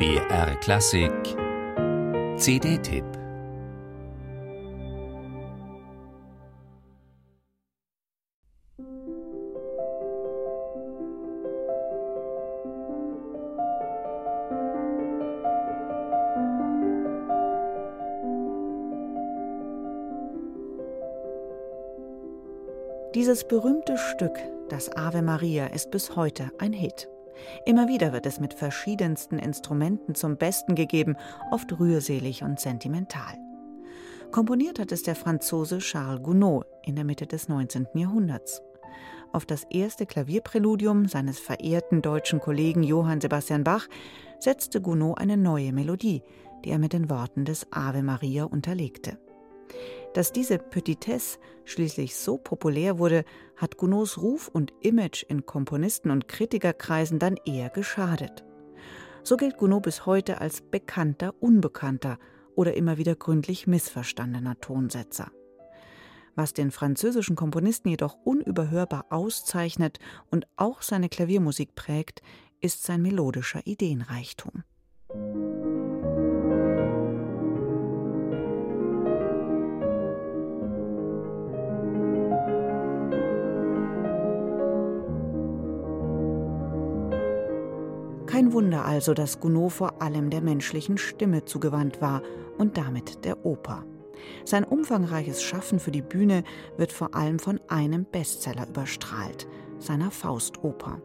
BR Klassik CD-Tipp Dieses berühmte Stück, das Ave Maria, ist bis heute ein Hit. Immer wieder wird es mit verschiedensten Instrumenten zum Besten gegeben, oft rührselig und sentimental. Komponiert hat es der Franzose Charles Gounod in der Mitte des 19. Jahrhunderts. Auf das erste Klavierpräludium seines verehrten deutschen Kollegen Johann Sebastian Bach setzte Gounod eine neue Melodie, die er mit den Worten des Ave Maria unterlegte. Dass diese Petitesse schließlich so populär wurde, hat Gounods Ruf und Image in Komponisten- und Kritikerkreisen dann eher geschadet. So gilt Gounod bis heute als bekannter Unbekannter oder immer wieder gründlich missverstandener Tonsetzer. Was den französischen Komponisten jedoch unüberhörbar auszeichnet und auch seine Klaviermusik prägt, ist sein melodischer Ideenreichtum. Kein Wunder also, dass Gounod vor allem der menschlichen Stimme zugewandt war und damit der Oper. Sein umfangreiches Schaffen für die Bühne wird vor allem von einem Bestseller überstrahlt, seiner Faustoper.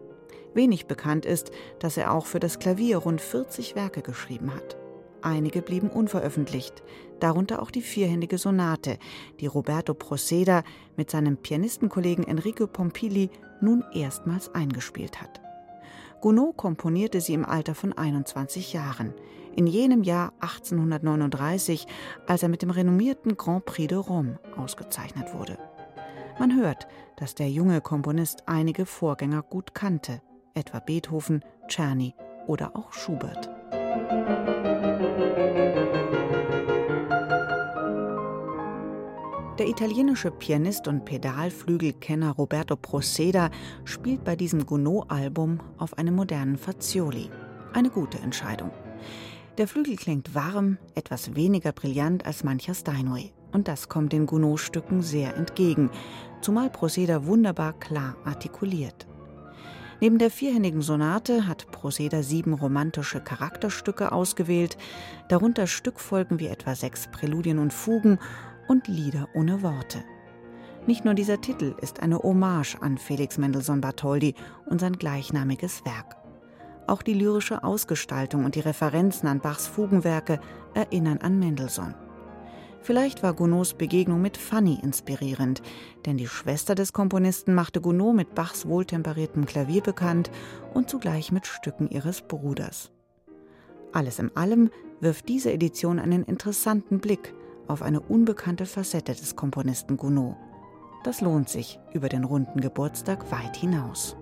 Wenig bekannt ist, dass er auch für das Klavier rund 40 Werke geschrieben hat. Einige blieben unveröffentlicht, darunter auch die vierhändige Sonate, die Roberto Proceda mit seinem Pianistenkollegen Enrico Pompili nun erstmals eingespielt hat. Gounod komponierte sie im Alter von 21 Jahren, in jenem Jahr 1839, als er mit dem renommierten Grand Prix de Rome ausgezeichnet wurde. Man hört, dass der junge Komponist einige Vorgänger gut kannte, etwa Beethoven, Czerny oder auch Schubert. Der italienische Pianist und Pedalflügelkenner Roberto Proceda spielt bei diesem Gounod-Album auf einem modernen Fazioli. Eine gute Entscheidung. Der Flügel klingt warm, etwas weniger brillant als mancher Steinway. Und das kommt den Gounod-Stücken sehr entgegen, zumal Proceda wunderbar klar artikuliert. Neben der vierhändigen Sonate hat Proceda sieben romantische Charakterstücke ausgewählt, darunter Stückfolgen wie etwa sechs Präludien und Fugen und Lieder ohne Worte. Nicht nur dieser Titel ist eine Hommage an Felix Mendelssohn Bartholdy und sein gleichnamiges Werk. Auch die lyrische Ausgestaltung und die Referenzen an Bachs Fugenwerke erinnern an Mendelssohn. Vielleicht war Gounods Begegnung mit Fanny inspirierend, denn die Schwester des Komponisten machte Gounod mit Bachs wohltemperiertem Klavier bekannt und zugleich mit Stücken ihres Bruders. Alles in allem wirft diese Edition einen interessanten Blick auf eine unbekannte Facette des Komponisten Gounod. Das lohnt sich über den runden Geburtstag weit hinaus.